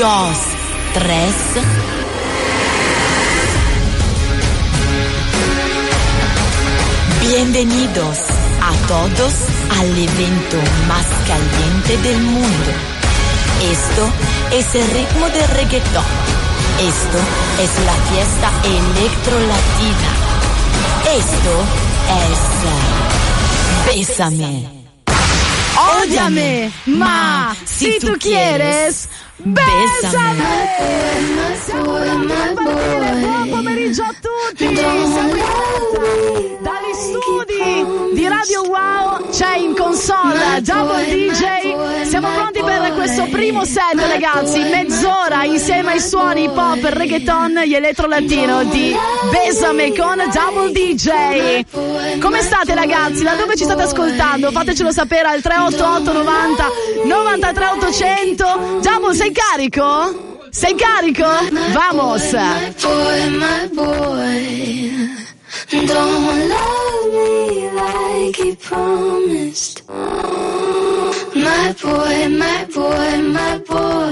dos, tres. Bienvenidos a todos al evento más caliente del mundo. Esto es el ritmo de reggaetón. Esto es la fiesta electro latina. Esto es Bésame. Ódiame, ma si tú quieres, bésame. Buon pomeriggio a tutti. Di Radio Wow c'è in console Double DJ. Siamo pronti per questo primo set, ragazzi. Mezz'ora insieme ai suoni hip hop, reggaeton e elettro latino di Besame con Double DJ. Come state, ragazzi? Da dove ci state ascoltando? Fatecelo sapere al 388 90 93 800. Double, sei carico? Sei carico? Vamos! Don't love me like he promised. My boy, my boy, my boy,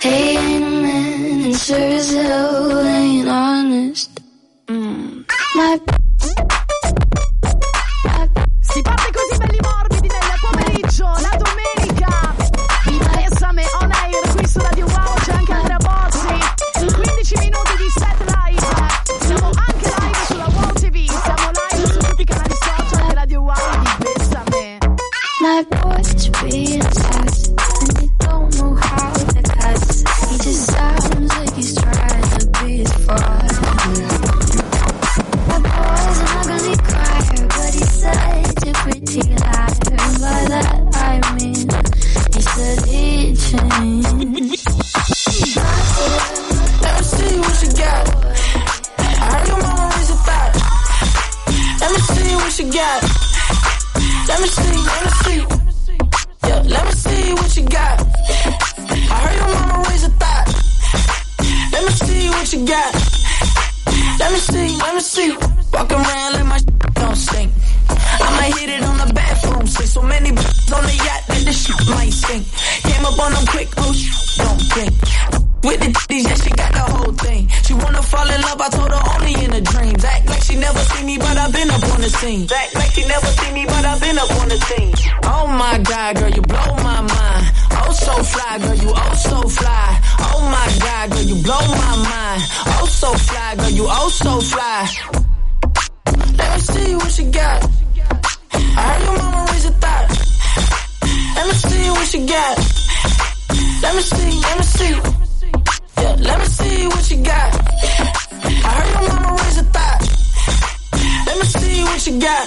he ain't a man and sure as hell ain't honest. Oh so fly, girl, you oh so fly. Let me see what you got. I heard your mama raise a thought. Let me see what you got. Let me see, let me see. Yeah, let me see what you got. I heard your mama raise a thought. Let me see what you got.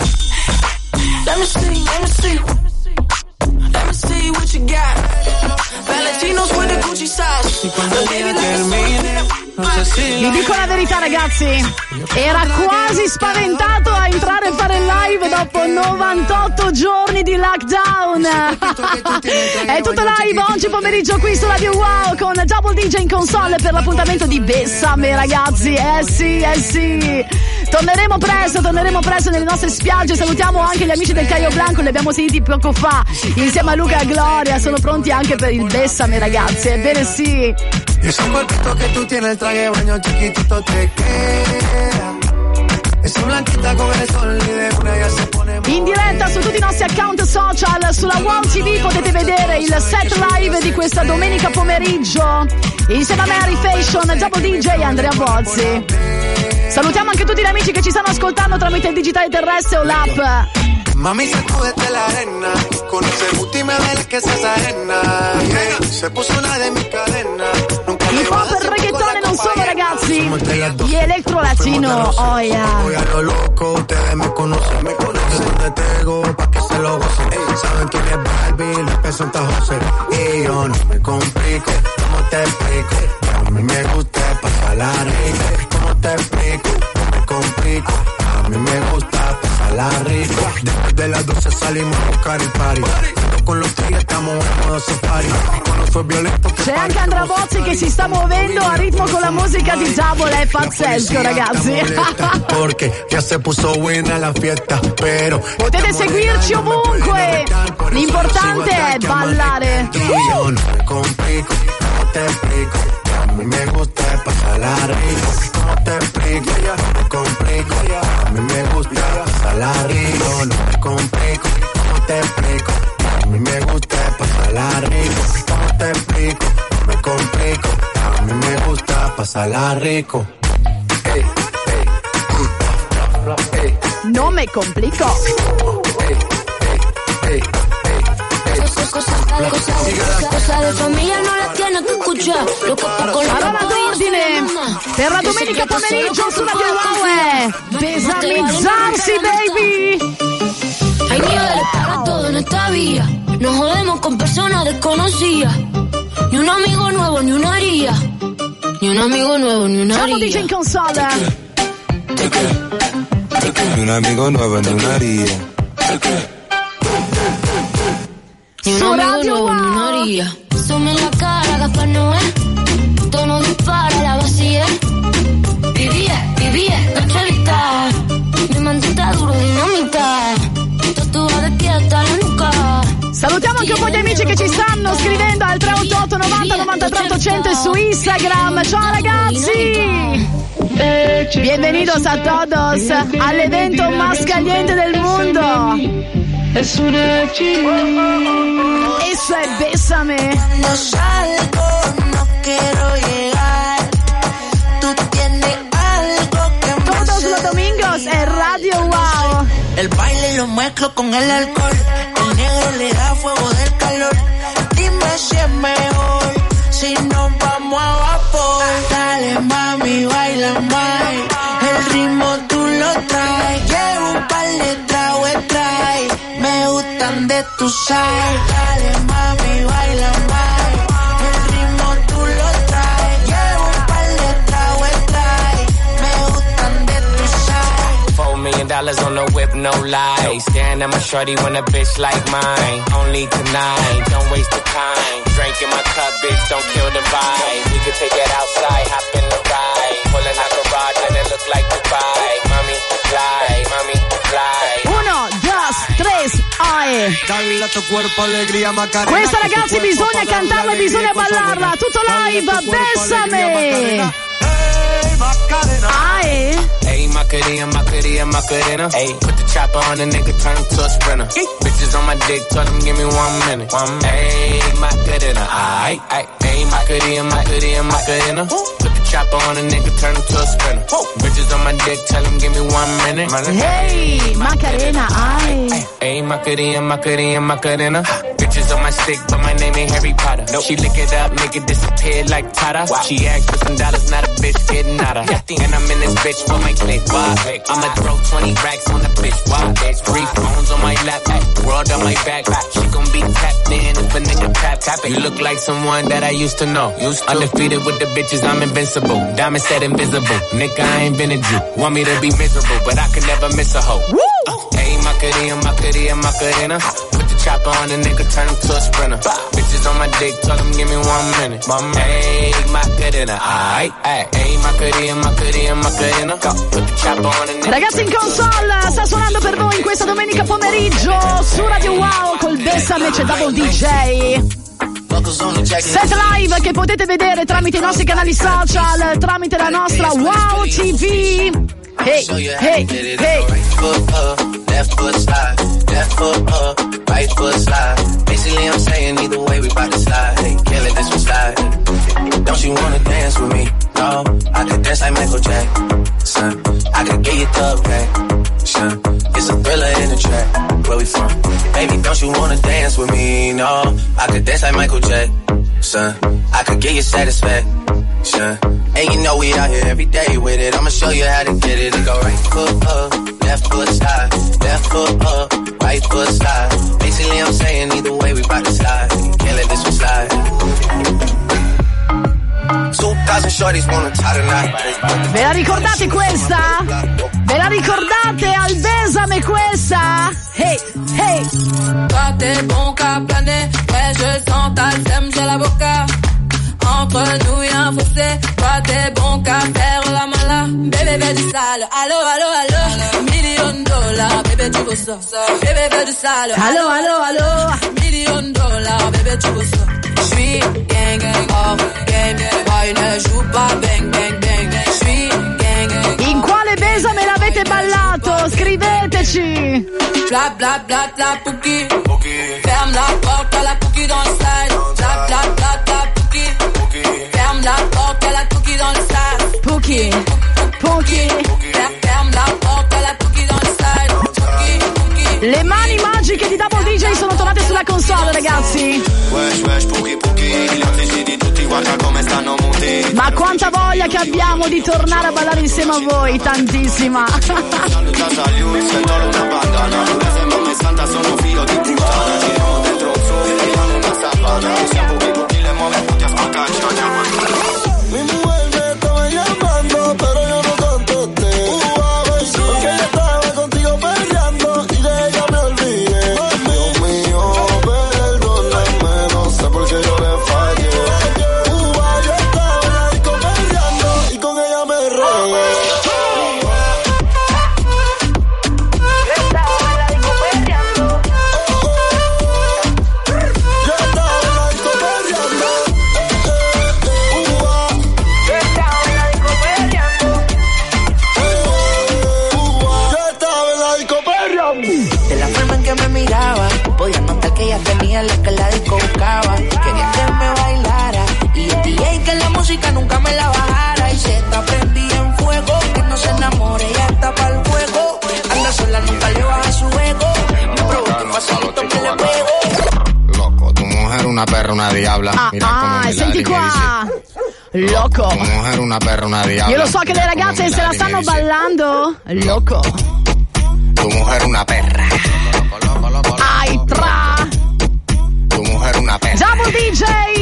Let me see, let me see. Let me see what you got. Valentinos with the Gucci sauce. But baby, let me Vi dico la verità ragazzi, era quasi spaventato a entrare e fare live dopo 98 giorni di lockdown. È tutto live oggi pomeriggio qui su Radio Wow con Double DJ in console per l'appuntamento di Bessame ragazzi. Eh sì, eh sì. Torneremo presto, torneremo presto nelle nostre spiagge. Salutiamo anche gli amici del Caio Blanco, li abbiamo sentiti poco fa. Insieme a Luca e Gloria, sono pronti anche per il Bessame ragazzi. Ebbene sì. Ese cuerpito que tú tienes, el traje de baño chiquitito te queda. In diretta su tutti i nostri account social, sulla Wow TV potete vedere il set live di questa domenica pomeriggio. Insieme a Mary Fashion, Double DJ e Andrea Bozzi. Salutiamo anche tutti gli amici che ci stanno ascoltando tramite il digitale terrestre o l'app. Mami, sacúdete la arena. Con ese booty me duele que seas ajena. Yeah. Se puso una de mis cadenas. Nunca le las dos. Gli electro latino, oh yeah. Voy a lo loco, ustedes me conocen, me conocen. Donde tengo pa' que se lo gocen. Ey, Saben quién es Barbie, los pesos Santa José. Y yo no me complico, ¿cómo te explico? Que a mí me gusta pasarla rico. ¿Cómo te explico? No me complico. A mí me gusta pasarla rico. Después de las 12 salimos a buscar el party. Ando con los tigres, estamos en modo safari. Cuando fue violento che C'è anche Andrea Bozzi che si sta muovendo a ritmo con la musica di Double, è pazzesco ragazzi. Potete seguirci ovunque. L'importante è ballare. Yo no me complico, te explico? A mí me gusta pasarla rico. ¿Cómo te explico? No me complico. A mí me gusta pasarla rico. No me complico. ¿Cómo te explico? A mí me gusta pasarla rico. ¿Cómo te explico? No me complico. A mí me gusta pasarla rico. Ey, ey, mm, ey, No me complico. Cosa de familia no la tienes que escuchar. Lo que tú con la Parola d'ordine per la domenica pomeriggio su Radio Wow è Besamizzarsi baby Hay niveles para todo en esta vía. Nos jodemos con personas desconocidas. Ni un amigo nuevo, ni una haría. Ni un amigo nuevo, ni una Ciao DJ haría. in console Un amigo nuevo en una haría. Su amigo Radio Wow. haría. En la cara, Gaspar Noé. Tono dispara, la vacía. Vivía, vivía, noche vista. Mi mantita duro, dinamita. De aquí hasta la nuca. Salutiamo anche un po' gli amici che ci stanno scrivendo al 388 90 93 800 e su Instagram. Ciao ragazzi! Bienvenidos a todos al evento más caliente del mundo. Eso es Bésame. Cuando salgo no quiero llegar. Tú tienes algo que me Todos los domingos en Radio Wow. El baile lo mezclo con el alcohol. El negro le da fuego del calor. Dime si es mejor. Si nos vamos a vapor. Dale mami, baila más. El ritmo tú lo traes. Llevo un par de tu side. Dale mami, baila más. El ritmo tú lo traes. Llevo un par de. Me gustan de tu side. Four million dollars on the whip, no lie. Staring at my shorty when a bitch like mine. Only tonight, don't waste the time. Drink in my cup, bitch, don't kill the vibe. We can take it outside, Questa ragazzi bisogna cantarla e bisogna ballarla. Tutto live, bésame. Macarena. Hey, Macarena. Macarena. Ayy, put the chopper on the nigga, turn him to a sprinter. Bitches on my dick, tell them give me one minute. One minute. Ayy, Macarena, aight, aight. Ayy, Macarena, Macarena, Macarena. Put the chopper on the nigga, turn him to a sprinter. Bitches on my dick, tell them give me one minute. Hey, Macarena, ae. Ayy, Macarena, Macarena, Macarena. Bitches on my stick, but my name ain't Harry Potter. She lick it up, make it disappear like Tata. She asked for some dollars, not a bitch getting out of. And I'm in this bitch for my click. Why? I'ma throw 20 racks on the bitch. Why? Three phones on my lap, world on my back. She gon' be tapped in if a nigga tap tap it. You look like someone that I used to know. Used to. Undefeated with the bitches, I'm invincible. Diamond said invisible. Nigga, I ain't been a Jew. Want me to be miserable, but I could never miss a hoe. Ayy, Macarena, Macarena, Macarena. Put the chopper on the nigga, turn him to a sprinter. Bitches on my dick, tell him give me one minute. Ayy, Macarena, aight, aight. Ayy, Macarena, Macarena, Macarena. Put the chopper on the nigga. Ragazzi in console sta suonando per voi in questa domenica pomeriggio su Radio Wow col Bessame c'è Double DJ. Set live che potete vedere tramite i nostri canali social, tramite la nostra Wow TV. Hey, hey, hey. Don't you wanna dance with me? No, I could dance like Michael Jackson. I could get you the reaction. It's a thriller in the track. Where we from? Baby, don't you wanna dance with me? No, I could dance like Michael Jackson. I could get you satisfaction. And you know we out here every day with it. I'ma show you how to get it. It go right foot up, left foot slide, left foot up, right foot slide. Basically, I'm saying either way we bout to slide. Can't let this one slide. Ve la ricordate questa? Ve la ricordate al Besame questa? Hey, hey. Toi t'es bon qu'à planer, ouais je sens ta sème sur la boca. Entre nous y'a un fossé, toi t'es bon qu'à faire la mala. Bébé fais du sale, allo allo allo. Million dollars, bébé tu veux ça? Bébé fais du sale, Allo, allo, allo. Million dollars, bébé tu veux ça? suis gang gang, oh gang, poi ne joue pas bang bang quale besame l'avete ballato? Scriveteci! Bla bla bla bla Pouki. Ferme la porte la Pouki dans le style. Bla bla bla bla Pouki. Ferme la porte la Pouki dans le style. Fer- Ferme la porte la Pouki dans le style. Pouki. Le mani magiche di Double DJ sono tornate sulla console, ragazzi. Wesh, wesh, puki, puki, gli altri di tutti, guarda come stanno. Ma quanta voglia che abbiamo di tornare a ballare insieme a voi, tantissima. Saluta, una perra, una diabla. Ah, Mira ah, senti qua. Loco. Tu mujer una perra, una diabla. Io lo so che le ragazze se la stanno ballando. Loco. Tu mujer una perra. Ai tra. Tu mujer una perra. Double DJ.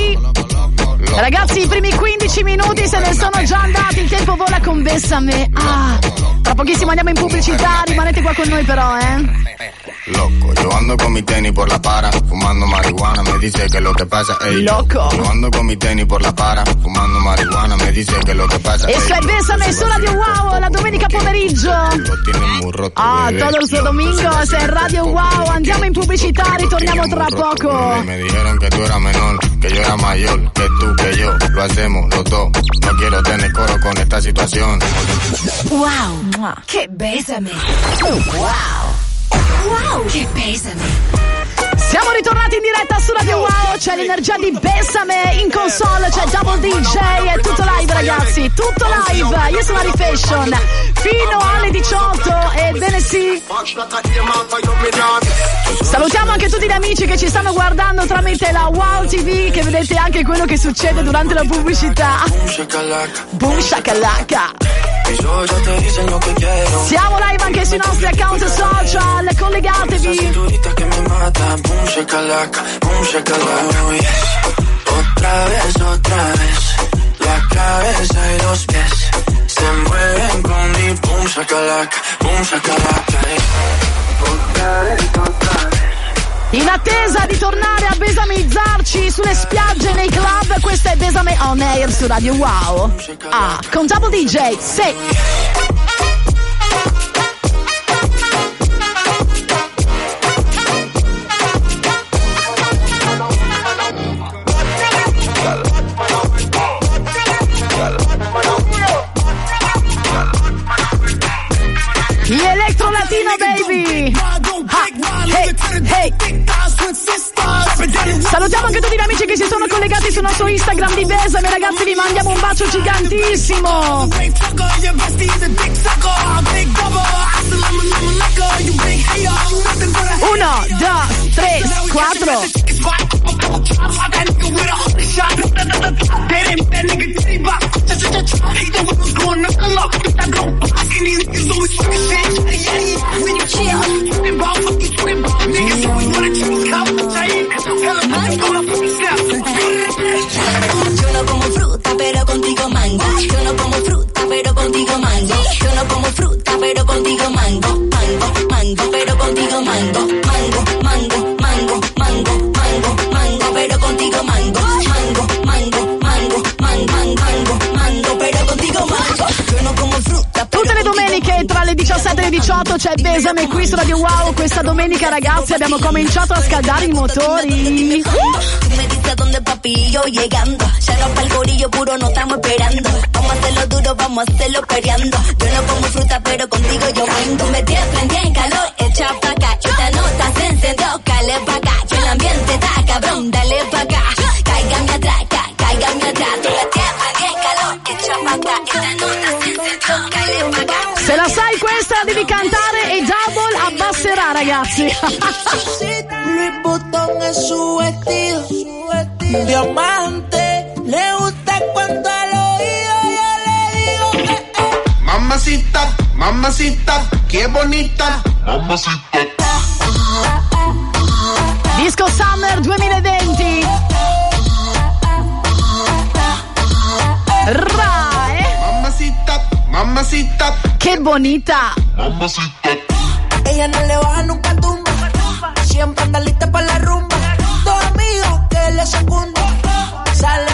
Ragazzi, i primi 15 minuti se ne sono già andati. Il tempo vola con Bessame. Ah, tra pochissimo andiamo in pubblicità. Rimanete qua con noi, però, eh. Loco, yo ando con mi tenis por la para, fumando marihuana, me dice que lo que pasa, ey. Loco. Yo ando con mi tenis por la para, fumando marihuana, me dice que lo que pasa, ey. Esto è Bessame su Radio Wow la domenica pomeriggio. Ah, todos los domingos en Radio Wow. Andiamo in pubblicità, ritorniamo tra poco. Me dijeron que tú eras menor, que yo era mayor, que tú, que yo, lo hacemos los dos. No quiero tener coro con esta situación. Wow, che besame. Wow. Wow, che besame. Siamo ritornati in diretta su Radio Wow, c'è l'energia di Bessame in console, c'è Double DJ, è tutto live ragazzi, tutto live, io sono Ari Fashion, fino alle 18, ebbene sì. Salutiamo anche tutti gli amici che ci stanno guardando tramite la Wow TV, che vedete anche quello che succede durante la pubblicità. Boom shakalaka. Siamo live anche sui nostri account social, shakalaka, boom shakalaka. Oh, yes. Otra vez, otra vez, la cabeza y los pies se mueven con mi boom shakalaka, boom shakalaka. Otra vez, otra vez. In attesa di tornare a besamizzarci sulle spiagge nei club, questa è Besame On Air su Radio Wow. Ah, con Double DJ, sì. Salutiamo anche tutti gli amici che si sono collegati sul nostro Instagram di Besame, ragazzi, vi mandiamo un bacio gigantissimo! Uno, dos, tres, Yo no como fruta, pero contigo mango. Yo no como fruta, pero contigo mango. Yo no como fruta, pero contigo mango. Mango, mango, pero contigo mango. 18 c'è Besame qui su Radio Wow. Questa domenica, ragazzi, abbiamo cominciato a scaldare i motori. Tú me dices dónde papi y llegando. Ya no gorillo puro, no estamos esperando. Vamos a hacerlo duro, vamos a hacerlo peleando. Yo no como fruta, pero contigo yo vengo. Me tienes prendida en calor, echa pa' acá. Esta nota se encendió, cale pa' acá. Yo el ambiente cabrón, dale pa' acá. Caigan atrás, ca, caigan atrás. Tú me tienes prendida en calor, echa pa' acá. Esta nota se encendió, cale pa' acá. Se la sai, questa devi cantare e Double abbasserà, ragazzi. Louis Vuitton es su vestido, diamante. Le gusta cuando al oído yo le digo eh, eh. Mamacita, mamacita, qué bonita. Mamacita. Disco Summer 2020. Rae. Mamacita. Che bonita. Ella no le baja nunca tumba. Siempre anda lista para la rumba. Dos amigos que le secundan. Salen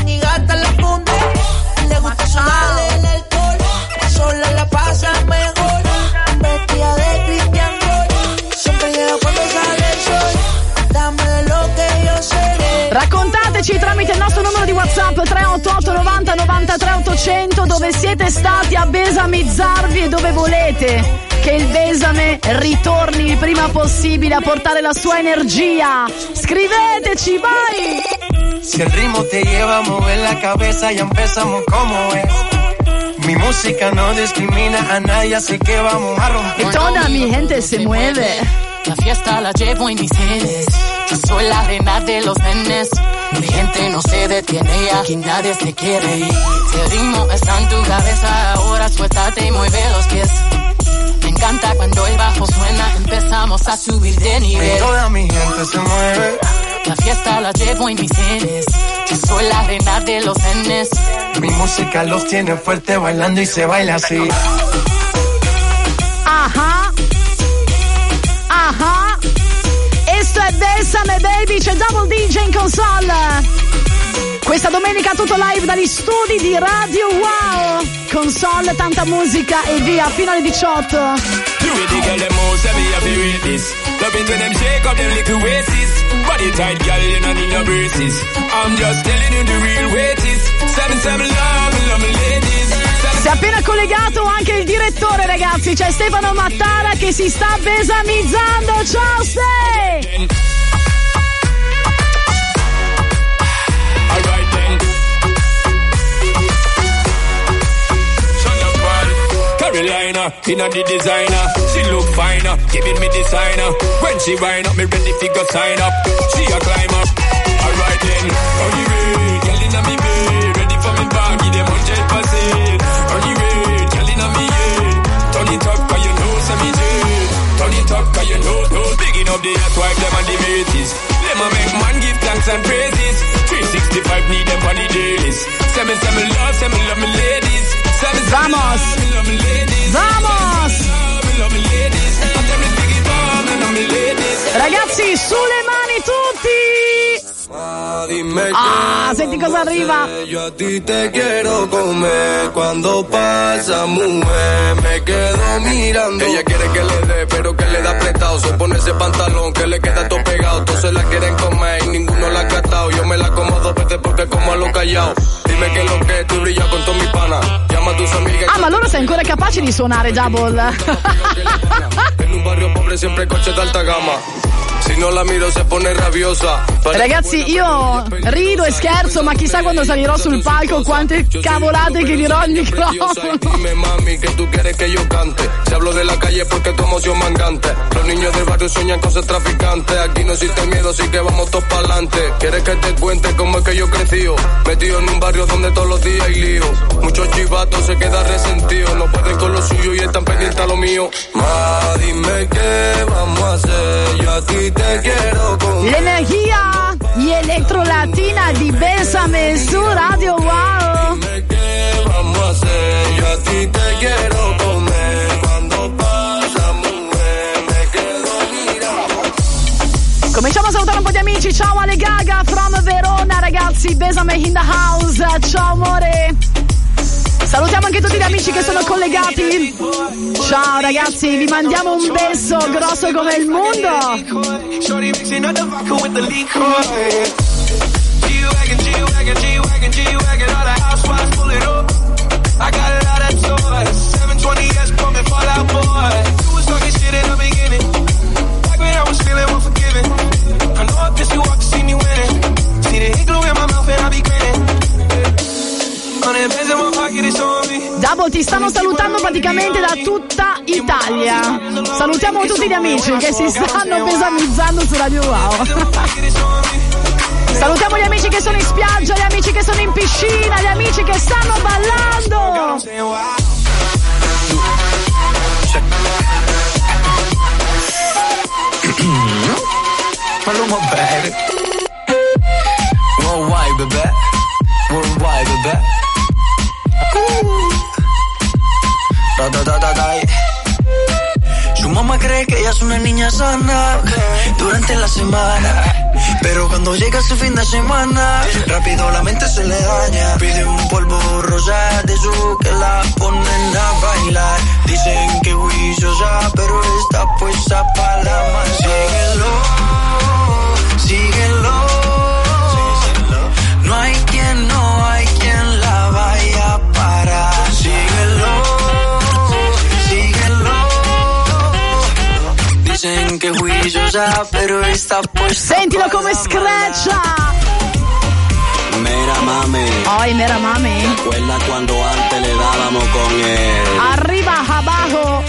90 93 800 dove siete stati a besamizzarvi e dove volete che il besame ritorni il prima possibile a portare la sua energia. Scriveteci, vai! Si el ritmo te lleva a mover la cabeza, ya empezamos como es. Mi música no discrimina a nadie, así que vamos a romper. E toda mi gente se mueve. La fiesta la llevo en mis genes. Yo soy la reina de los nenes. Mi gente no se detiene y aquí nadie se quiere ir. Si el ritmo está en tu cabeza, ahora suéltate y mueve los pies. Me encanta cuando el bajo suena, empezamos a subir de Y nivel. toda mi gente se mueve. La fiesta la llevo en mis genes. Yo soy la reina de los nenes. Mi música los tiene fuerte bailando y se baila así. Ajá. Ajá. È Bessame Baby, c'è Double DJ in console. Questa domenica tutto live dagli studi di Radio Wow. Console, tanta musica e via fino alle 18. You when them shake up them little waists. Body tight girl, you don't need no braces. I'm just telling you the real weight is. Seven seven love, love me ladies. Si è appena collegato anche il direttore, ragazzi. C'è Stefano Mattara che si sta besamizzando. Ciao, Ste! Carolina, in a the designer. She look finer, giving me designer. When she wind up, me ready to go sign up. She a climb up. Up the hot wife, them and the mates. Them a make man give thanks and praises. 365 need them on the dailies. Send me, send me love, send me love me ladies. Me, me love, me love me ladies. Vamos! Me love me ladies. Ragazzi, sulle mani tutti! Dime Ah, senti cosa vamos arriva. Yo a ti te quiero comer. Cuando pasa, mujer, me quedo mirando. Ella quiere que le dé, pero que le da prestado. Se pone ese pantalón que le queda todo pegado. Todos se la quieren comer y ninguno la ha catado. Yo me la como dos veces porque como a lo callado. Dime que lo que tú brillas con todo mi pana. Llama a tus amigas. Ah, ma allora sei ancora capace di suonare double? En un barrio pobre siempre hay coches de alta gama. Si no la miro se pone rabiosa. Ragazzi, io rido e scherzo, ma chissà quando salirò sul palco quante cavolate che dirò al microfono. Dime mami que tú quieres que yo cante. Si hablo de la calle porque tu emoción mangante. Los niños del barrio sueñan con ser traficantes. Aquí no existe miedo, así que vamos todos para adelante. ¿Quieres que te cuente cómo es que yo crecí? Metido en un barrio donde todos los días hay lío. Muchos chivatos se quedan resentidos. No pueden con lo suyo y están pendientes a lo mío. Ma, dime qué vamos a hacer. Yo a ti te quiero con L'energia di elettrolatina di Bessame su Radio Wow. ¿Qué vamos a hacer? Yo a ti te quiero comer. Cominciamo a salutare un po' di amici. Ciao Ale Gaga from Verona, ragazzi. Besame in the house. Ciao amore. Salutiamo anche tutti gli amici che sono collegati. Ciao ragazzi, vi mandiamo un beso grosso come il mondo. Double ti stanno salutando praticamente da tutta Italia. Salutiamo tutti gli amici che si stanno pesamizzando su Radio Wow. Salutiamo gli amici che sono in spiaggia, gli amici che sono in piscina, gli amici che stanno ballando. Es una niña sana durante la semana. Pero cuando llega su fin de semana, rápido la mente se le daña. Pide un polvo rosa de su que la ponen a bailar. Dicen que juiciosa, pero está puesta para la más. Dicen que juiciosa, pero está puesta Sentilo come scratcha. Mira mami, Ay, mira mami. recuerda cuando antes le dábamos con él. Arriba, abajo.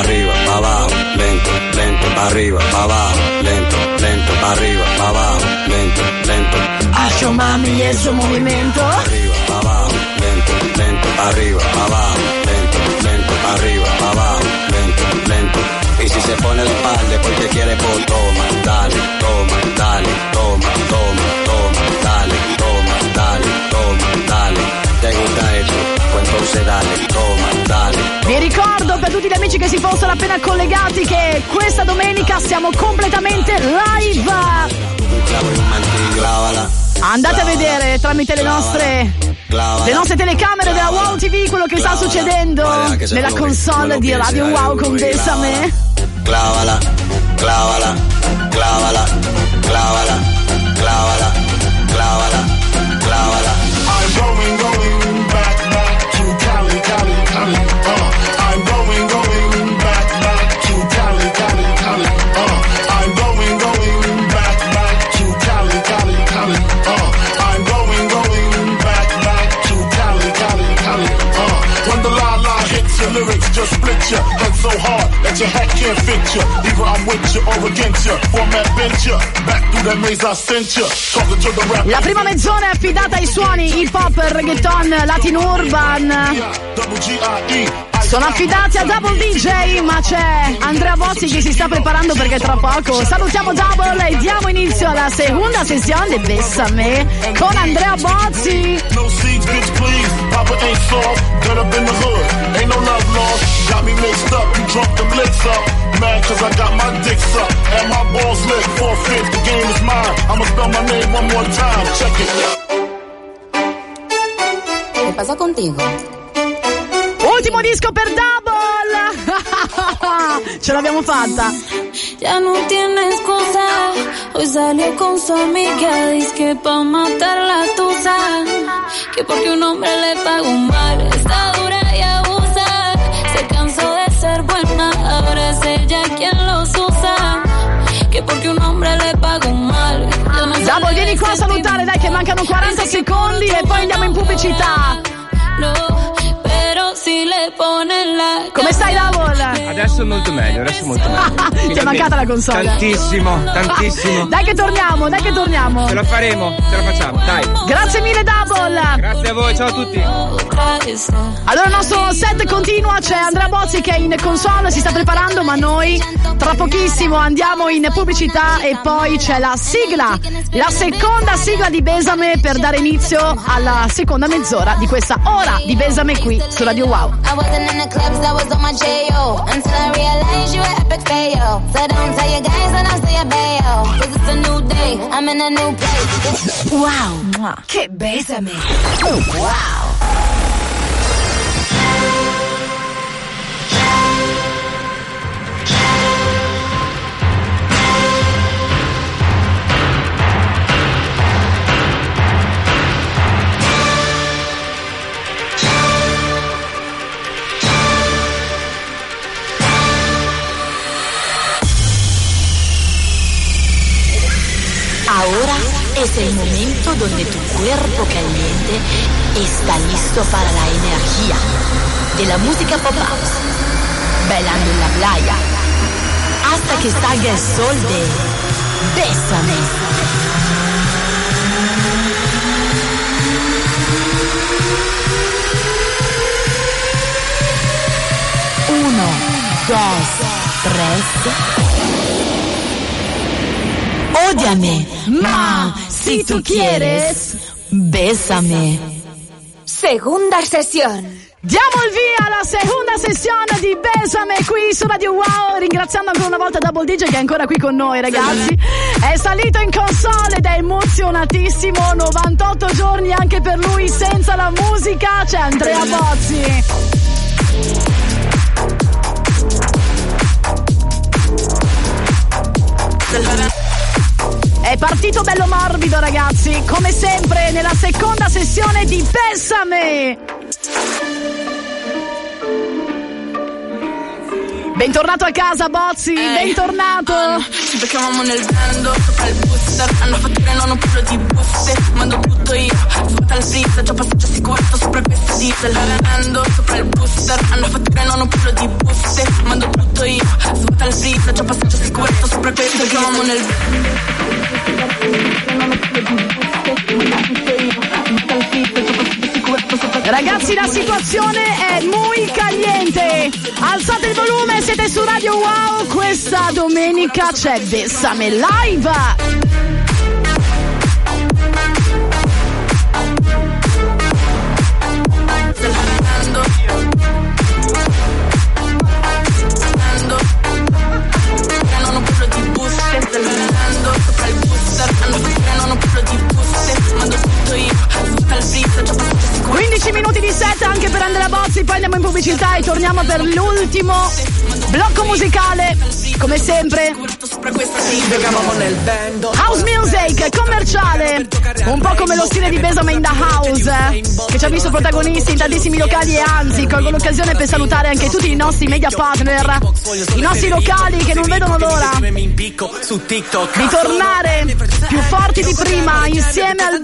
Arriba, abajo, lento, lento, arriba, abajo, lento, lento, arriba, abajo, lento, lento. Acho mami, eso movimiento. Arriba, abajo, lento, lento, arriba, abajo, lento, lento, arriba, abajo, lento, lento. Y si se pone de espalda porque quiere, pues toma, dale, toma, dale, toma, toma, toma, dale, toma, dale, toma, dale. ¿Te gusta eso? Pues entonces dale, toma, dale. Vi ricordo per tutti gli amici che si fossero appena collegati che questa domenica siamo completamente live. Andate a vedere tramite le nostre le nostre telecamere della Wow TV quello che sta succedendo nella console di Radio Wow con Besame. Clávala, clávala, clávala, clávala, clávala, clávala, clávala. Just split ya. Head so hard that your hat can't fit ya. Either I'm with you or against ya. Format bent ya. Back through that maze I sent ya. Talking to the rap. La prima mezz'ora è affidata ai suoni hip hop, reggaeton, latino urban. Sono affidati a Double DJ, ma c'è Andrea Bozzi che si sta preparando perché tra poco salutiamo Double e diamo inizio alla seconda sessione di Bessame con Andrea Bozzi. No seeds, bitch, please. Papa ain't soft. Gun up in the hood. Ain't no love lost. Got me mixed up. You drunk licks up. Mad cause I got my dicks up. And my balls lit. Forfeit. The game is mine. I'ma spell my name one more time. Check it. ¿Qué pasa contigo? Ultimo disco per Double! Ce l'abbiamo fatta. Ya no tiene excusa. Hoy salió con su amiga. Dice que pa' matar la tusa. Que porque un hombre le paga un mal. Está dura y abusa. Se cansó de ser buena. Ahora es ella quien los usa. Que porque un hombre le paga un mal. Double, vieni qua a salutare, dai che mancano 40 secondi e poi andiamo in pubblicità. No, Come stai Double? Adesso è molto meglio, adesso è molto meglio. Ti è mancata la console? Tantissimo, tantissimo. Dai che torniamo, dai che torniamo. Ce la faremo, ce la facciamo, dai. Grazie mille Double. Grazie a voi, ciao a tutti. Allora il nostro set continua, c'è Andrea Bozzi che è in console, si sta preparando, ma noi tra pochissimo andiamo in pubblicità e poi c'è la sigla, la seconda sigla di Besame per dare inizio alla seconda mezz'ora di questa ora di Besame qui su Radio Wow. I wasn't in the clubs, I was on my J.O. Until I realized you were epic fail. So don't tell your guys when I say a bail. Cause it's a new day, I'm in a new place. Wow, che besame. Wow. Para la energía de la música pop house, bailando en la playa, hasta que salga el sol de Bésame. Uno, dos, tres. Ódiame, ma si tú quieres, bésame. Segunda sessione. Diamo il via alla seconda sessione di Besame qui su Radio Wow, ringraziando ancora una volta Double DJ che è ancora qui con noi ragazzi. È salito in console ed è emozionatissimo, 98 giorni anche per lui senza la musica, c'è Andrea Bozzi. Partito bello morbido ragazzi, come sempre nella seconda sessione di Bessame. Bentornato a casa Bozzi, bentornato. Ci beccavamo nel bando, sopra il booster. Hanno fatto che non ho più di buste. Mando tutto io, svuota il freezer. Già passaggio sicurezza sopra questa diesel. Bando, sopra il booster. Hanno fatto che non ho più di buste. Mando tutto io, svuota il freezer. Già passaggio sicurezza sopra questa Ci beccavamo nel Ragazzi la situazione è muy caliente. Alzate il volume, siete su Radio Wow. Questa domenica c'è Bessame Live. Poi andiamo in pubblicità e torniamo per l'ultimo blocco musicale. Come sempre, House Music commerciale, un po' come lo stile di Besame in the House, eh, che ci ha visto protagonisti in tantissimi locali e anzi, colgo l'occasione per salutare anche tutti i nostri media partner, i nostri locali che non vedono l'ora di tornare più forti di prima insieme al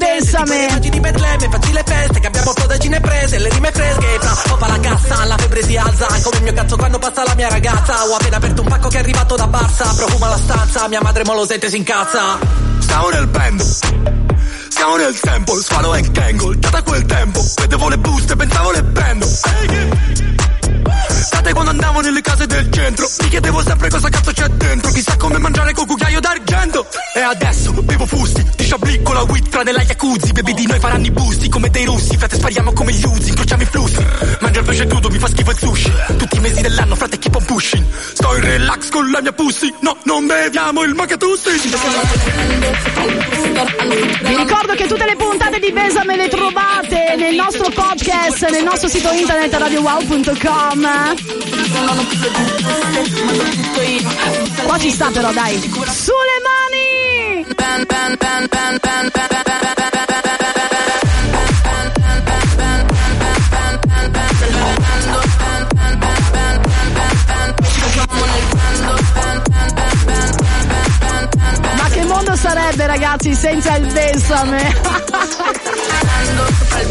alza, come il mio cazzo quando passa la mia ragazza, ho appena aperto un pacco che è arrivato da Barça, profuma la stanza, mia madre mo lo sente si incazza. Stiamo nel band. Siamo nel tempo, il suono è in tangle. Già da quel tempo, vedevo le buste, pensavo le prendo. State quando andavo nelle case del centro Mi chiedevo sempre cosa cazzo c'è dentro. Chissà come mangiare col cucchiaio d'argento. E adesso bevo fusti Ti sciablico la wittra nella jacuzzi. Baby di noi faranno i busti come dei russi. Frate spariamo come gli uzi, incrociamo i flussi Mangio il pesce crudo, mi fa schifo il sushi Tutti i mesi dell'anno, frate keep on pushing Sto in relax con la mia pussy No, non beviamo il macatussi Vi ricordo che tutte le puntate di Besame le trovate nel nostro podcast, nel nostro sito internet radiowow.com. Qua ci sta però, dai. Sulle mani! Ma ragazzi, senza il Besame? sopra il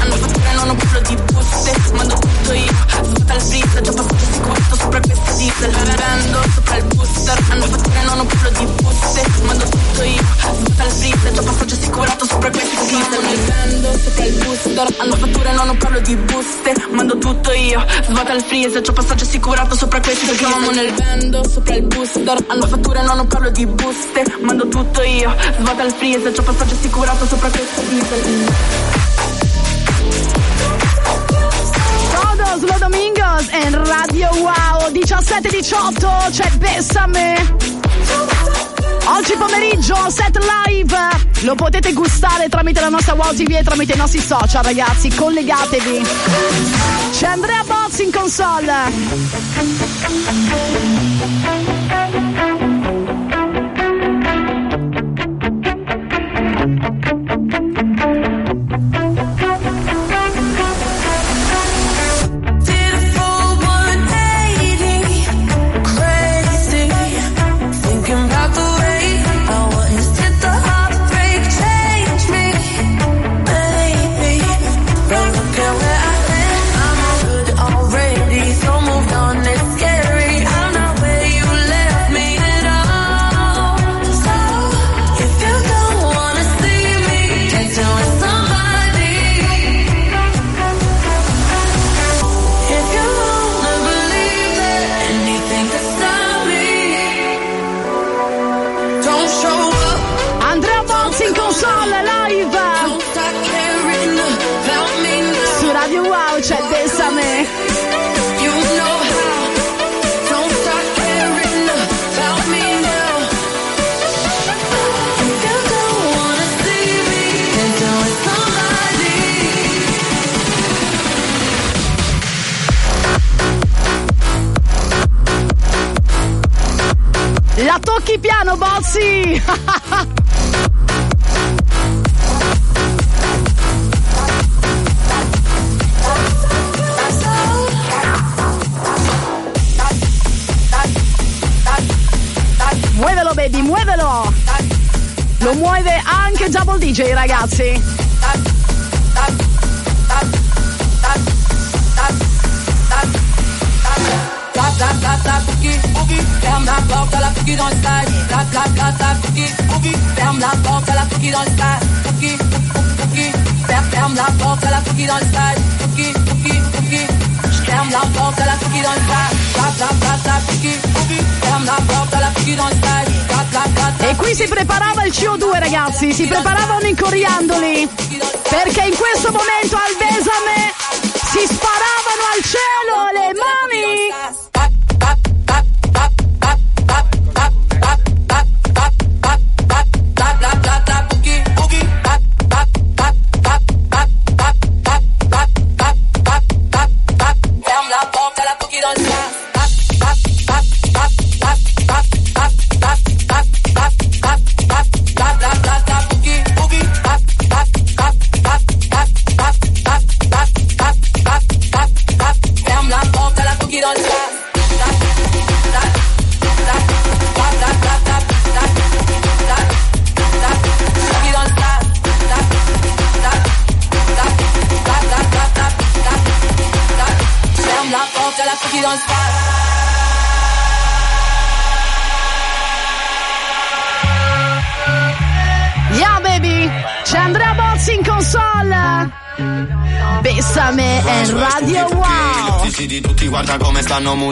Hanno fatto che non ho di buste Mando tutto io, svuota il freezer Già passaggio sicurezza sopra questa diesel Bando sopra il booster. Hanno fatto che non ho più di buste. Mando tutto io, svuota il freezer Già passaggio sicurato sopra questa diesel Bando sopra il booster. Hanno fatture non ho parlo di buste. Mando tutto io, svuota il freezer C'ho passaggio assicurato sopra questa diesel Siamo nel bando sopra il booster. Hanno fatture non ho parlo di buste. Mando tutto io, svuota il freezer C'ho passaggio assicurato sopra questa diesel Todos los domingos en Radio Wow 17-18 c'è Bessame Oggi pomeriggio set live lo potete gustare tramite la nostra Wow TV e tramite i nostri social ragazzi, collegatevi. C'è Andrea Bozzi in console. Bozzi! Muovelo, baby, muovelo! Lo muove anche Double DJ, ragazzi! la bougie, bougie, ferme la porte à la bougie dans le stade. La, la, la, la bougie, bougie, ferme la porte à la bougie dans le stade. Bougie, bougie, ferme la porte à la bougie dans le stade. Bougie, bougie, bougie, ferme la porte à la bougie dans le stade. La, la, la, la bougie, bougie, ferme la porte à la bougie dans le stade. E qui si preparava il CO2 ragazzi, si preparavano incoriandoli. Perché in questo momento al Vesame si sparavano al cielo le mani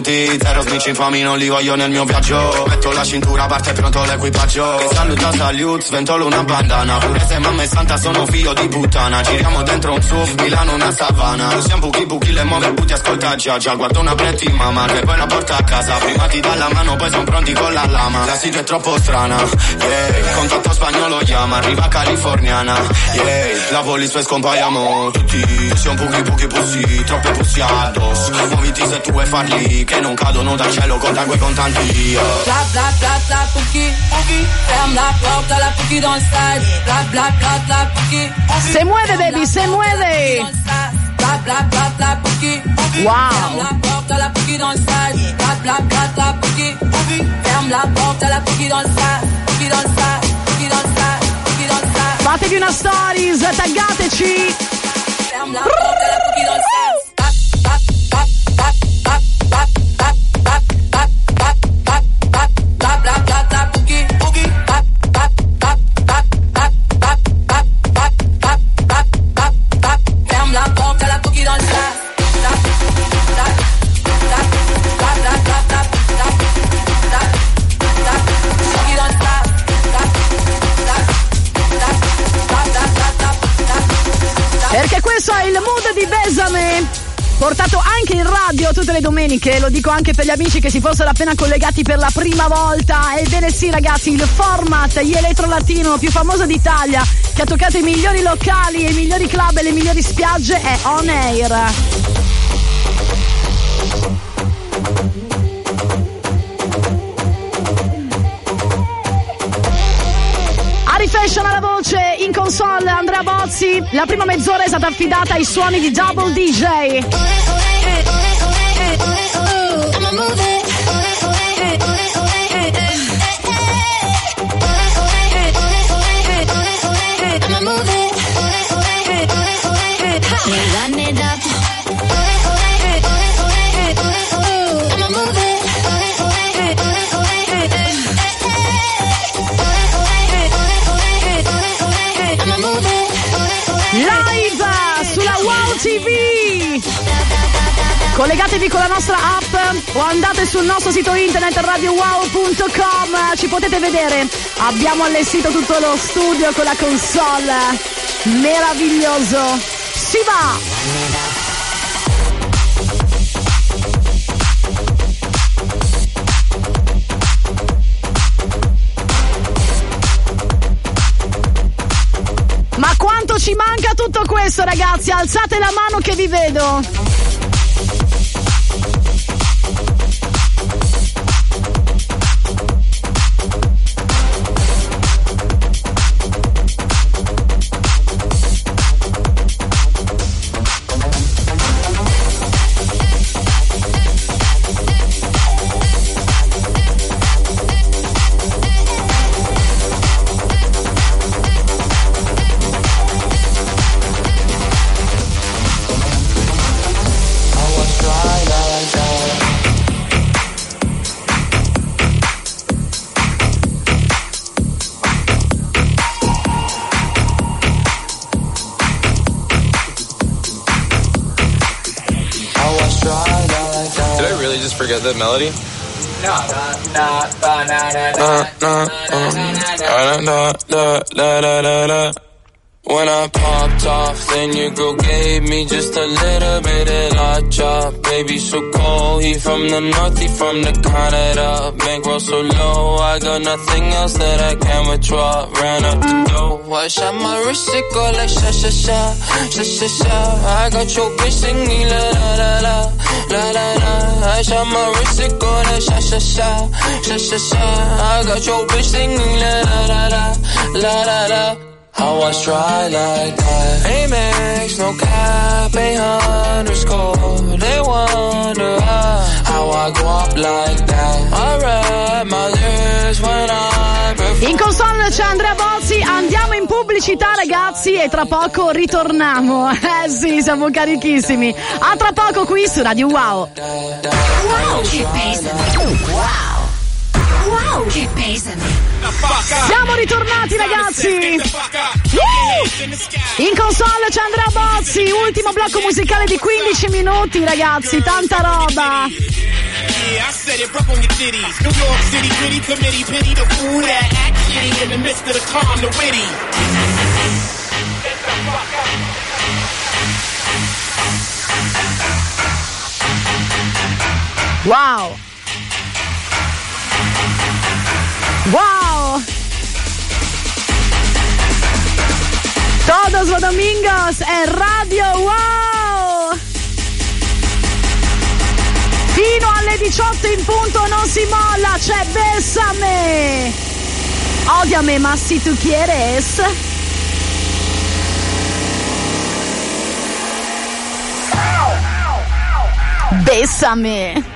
ti, te rompí snitch infami, non li voglio nel mio viaggio. Metto la cintura, parte pronto l'equipaggio. Che saluta salute, sventolo una bandana. Pure se mamma è santa, sono figlio di puttana. Giriamo dentro un SUV, Milano una savana. Siamo buchi buchi, le muove butti, ascolta già già Guardo una pretti mamma, che poi la porta a casa. Prima ti dà la mano, poi son pronti con la lama. La sigla è troppo strana, yeah. Contatto spagnolo chiama, arriva californiana, yeah. La voli e scompaiamo tutti. Siamo buchi buchi pussi, troppe pussi addosso. Muoviti se tu vuoi farli, che non cadono dal cielo con tango e con tanti io. Bla bla bla bla Puki Puki Ferme la porte à la Puki dans le stade Bla bla bla bla Puki Se mueve baby, se mueve Bla bla bla bla Puki Wow. La porta, la Puki dans le stade Bla bla bla bla Puki Ferme la porta, la Puki dans le stade Puki dans le stade Fatevi una stories, taggateci Ferme la porta, la portato anche in radio tutte le domeniche, lo dico anche per gli amici che si fossero appena collegati per la prima volta. Ebbene sì ragazzi, il format Gli Eletro Latino più famoso d'Italia, che ha toccato i migliori locali, i migliori club e le migliori spiagge, è On Air. Console Andrea Bozzi. La prima mezz'ora è stata affidata ai suoni di Double DJ. Run it Collegatevi con la nostra app o andate sul nostro sito internet radiowow.com, ci potete vedere. Abbiamo allestito tutto lo studio con la console. Meraviglioso. Si va! Ma quanto ci manca tutto questo, ragazzi? Alzate la mano che vi vedo. just forget the melody? When I popped off, then your girl gave me just a little bit of love. chop. Baby, so cold, he from the north, he from the Canada. Bankroll so low, I got nothing else that I can withdraw. Ran up the door, I shot my wrist, it go like sha sha sha, sha sha sha. I got your bitch singing la la la la la la la. I shot my wrist, it go like sha sha sha, sha sha sha. I got your bitch singing la la la la, la la la. How I try like that. Amex, no cap, a underscore. They wonder how, how I go up like that. I rap my lyrics when I perform. In console c'è Andrea andiamo in pubblicità ragazzi e tra poco ritorniamo. Eh sì, siamo carichissimi. A tra poco qui su Radio Wow. Wow, che pesano. Wow. Wow, che pesano. Siamo ritornati ragazzi! Uh! In console c'è Andrea Bozzi, ultimo blocco musicale di 15 minuti ragazzi, tanta roba! Yeah, I said it, rub on your titties. New York City, gritty committee, pity the fool that act shitty in the midst of the calm, the witty. Wow! Wow! Todos los domingos è Radio Wow! Fino alle 18 in punto non si molla, c'è Bessame! Odiame, ma si tu quieres. Bessame!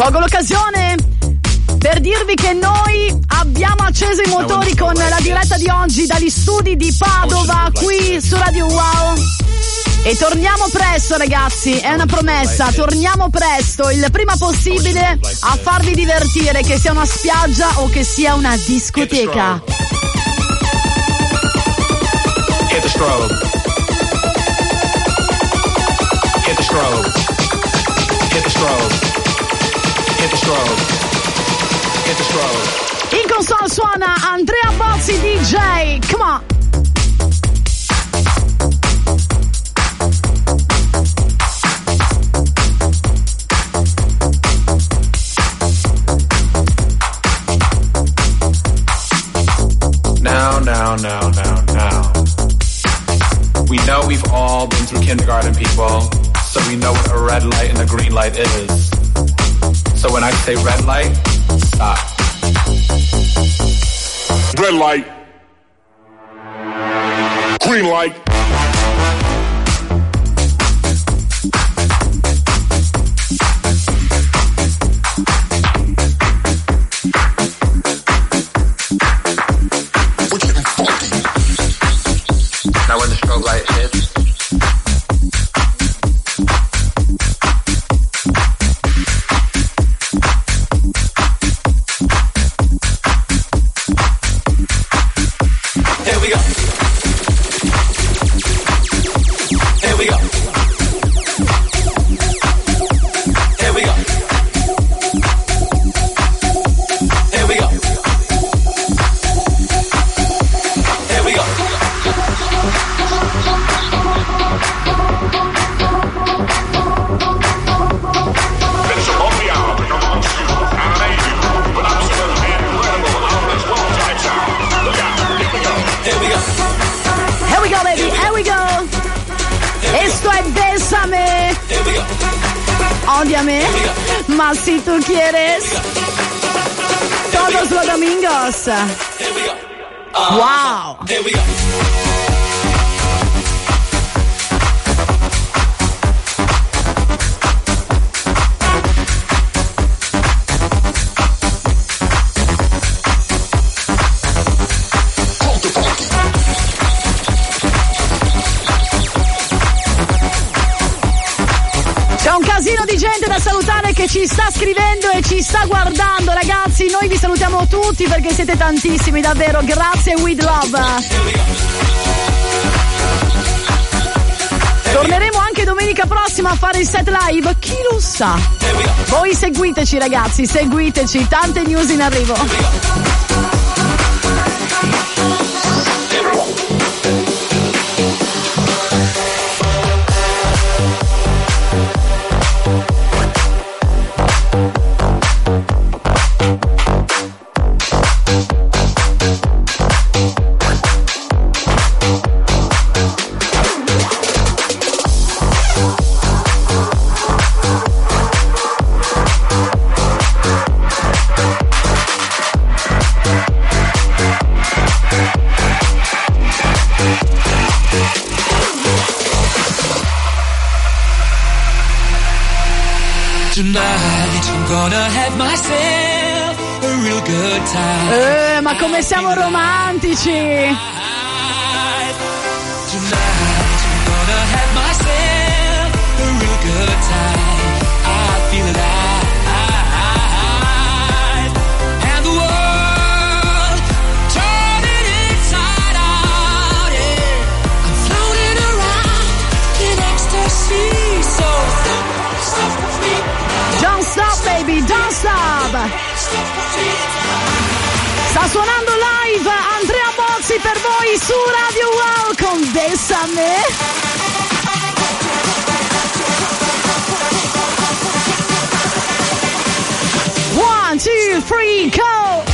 Colgo l'occasione per dirvi che noi abbiamo acceso i motori con la diretta di oggi dagli studi di Padova qui su Radio Wow. E torniamo presto ragazzi, è una promessa, torniamo presto, il prima possibile a farvi divertire, che sia una spiaggia o che sia una discoteca. Hit the strobe. Hit the strobe. Hit the strobe. In console suona Andrea Bozzi DJ, come on! Now, now, now, now, now. We know we've all been through kindergarten, people, so we know what a red light and a green light is. So when I say red light, stop. Red light. Green light. Ci sta guardando, ragazzi. Noi vi salutiamo tutti perché siete tantissimi, davvero. Grazie, with love. Torneremo anche domenica prossima a fare il set live, chi lo sa? Voi seguiteci ragazzi, seguiteci, tante news in arrivo. Don't stop baby, don't stop! Sta suonando live Andrea Bozzi per voi su Radio Wow bésame. One, two, three, go!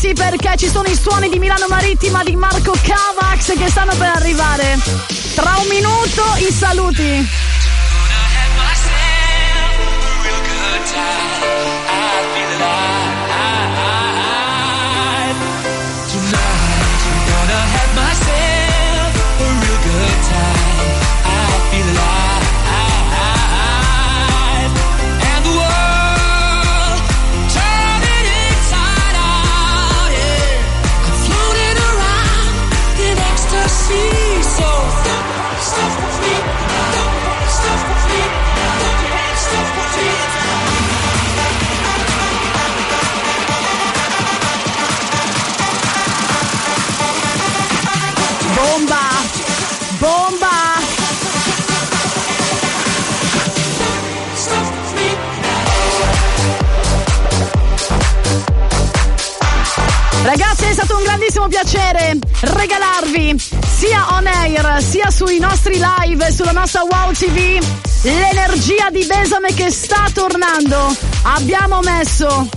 Ragazzi perché ci sono i suoni di Milano Marittima di Marco Cavax che stanno per arrivare. Tra un minuto i saluti. Sia sui nostri live e sulla nostra Wow TV l'energia di Besame che sta tornando. Abbiamo messo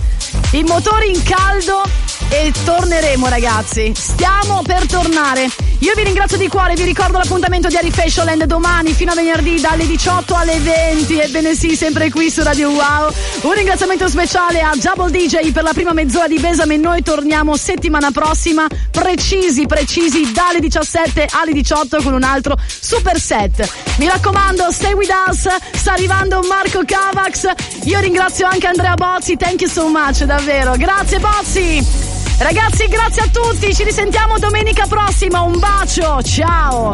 i motori in caldo e torneremo ragazzi. Stiamo per tornare. Io vi ringrazio di cuore, vi ricordo l'appuntamento di Ari Fashionland domani fino a venerdì dalle 18 alle 20. Ebbene sì, sempre qui su Radio Wow. Un ringraziamento speciale a Double DJ per la prima mezz'ora di Besame. Noi torniamo settimana prossima, precisi, precisi, dalle 17 alle 18 con un altro super set. Mi raccomando, stay with us. Sta arrivando Marco Cavax. Io ringrazio anche Andrea Bozzi. Thank you so much, davvero. Grazie Bozzi. Ragazzi, grazie a tutti. Ci risentiamo domenica prossima. Un bacio. Ciao.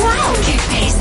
Wow, che!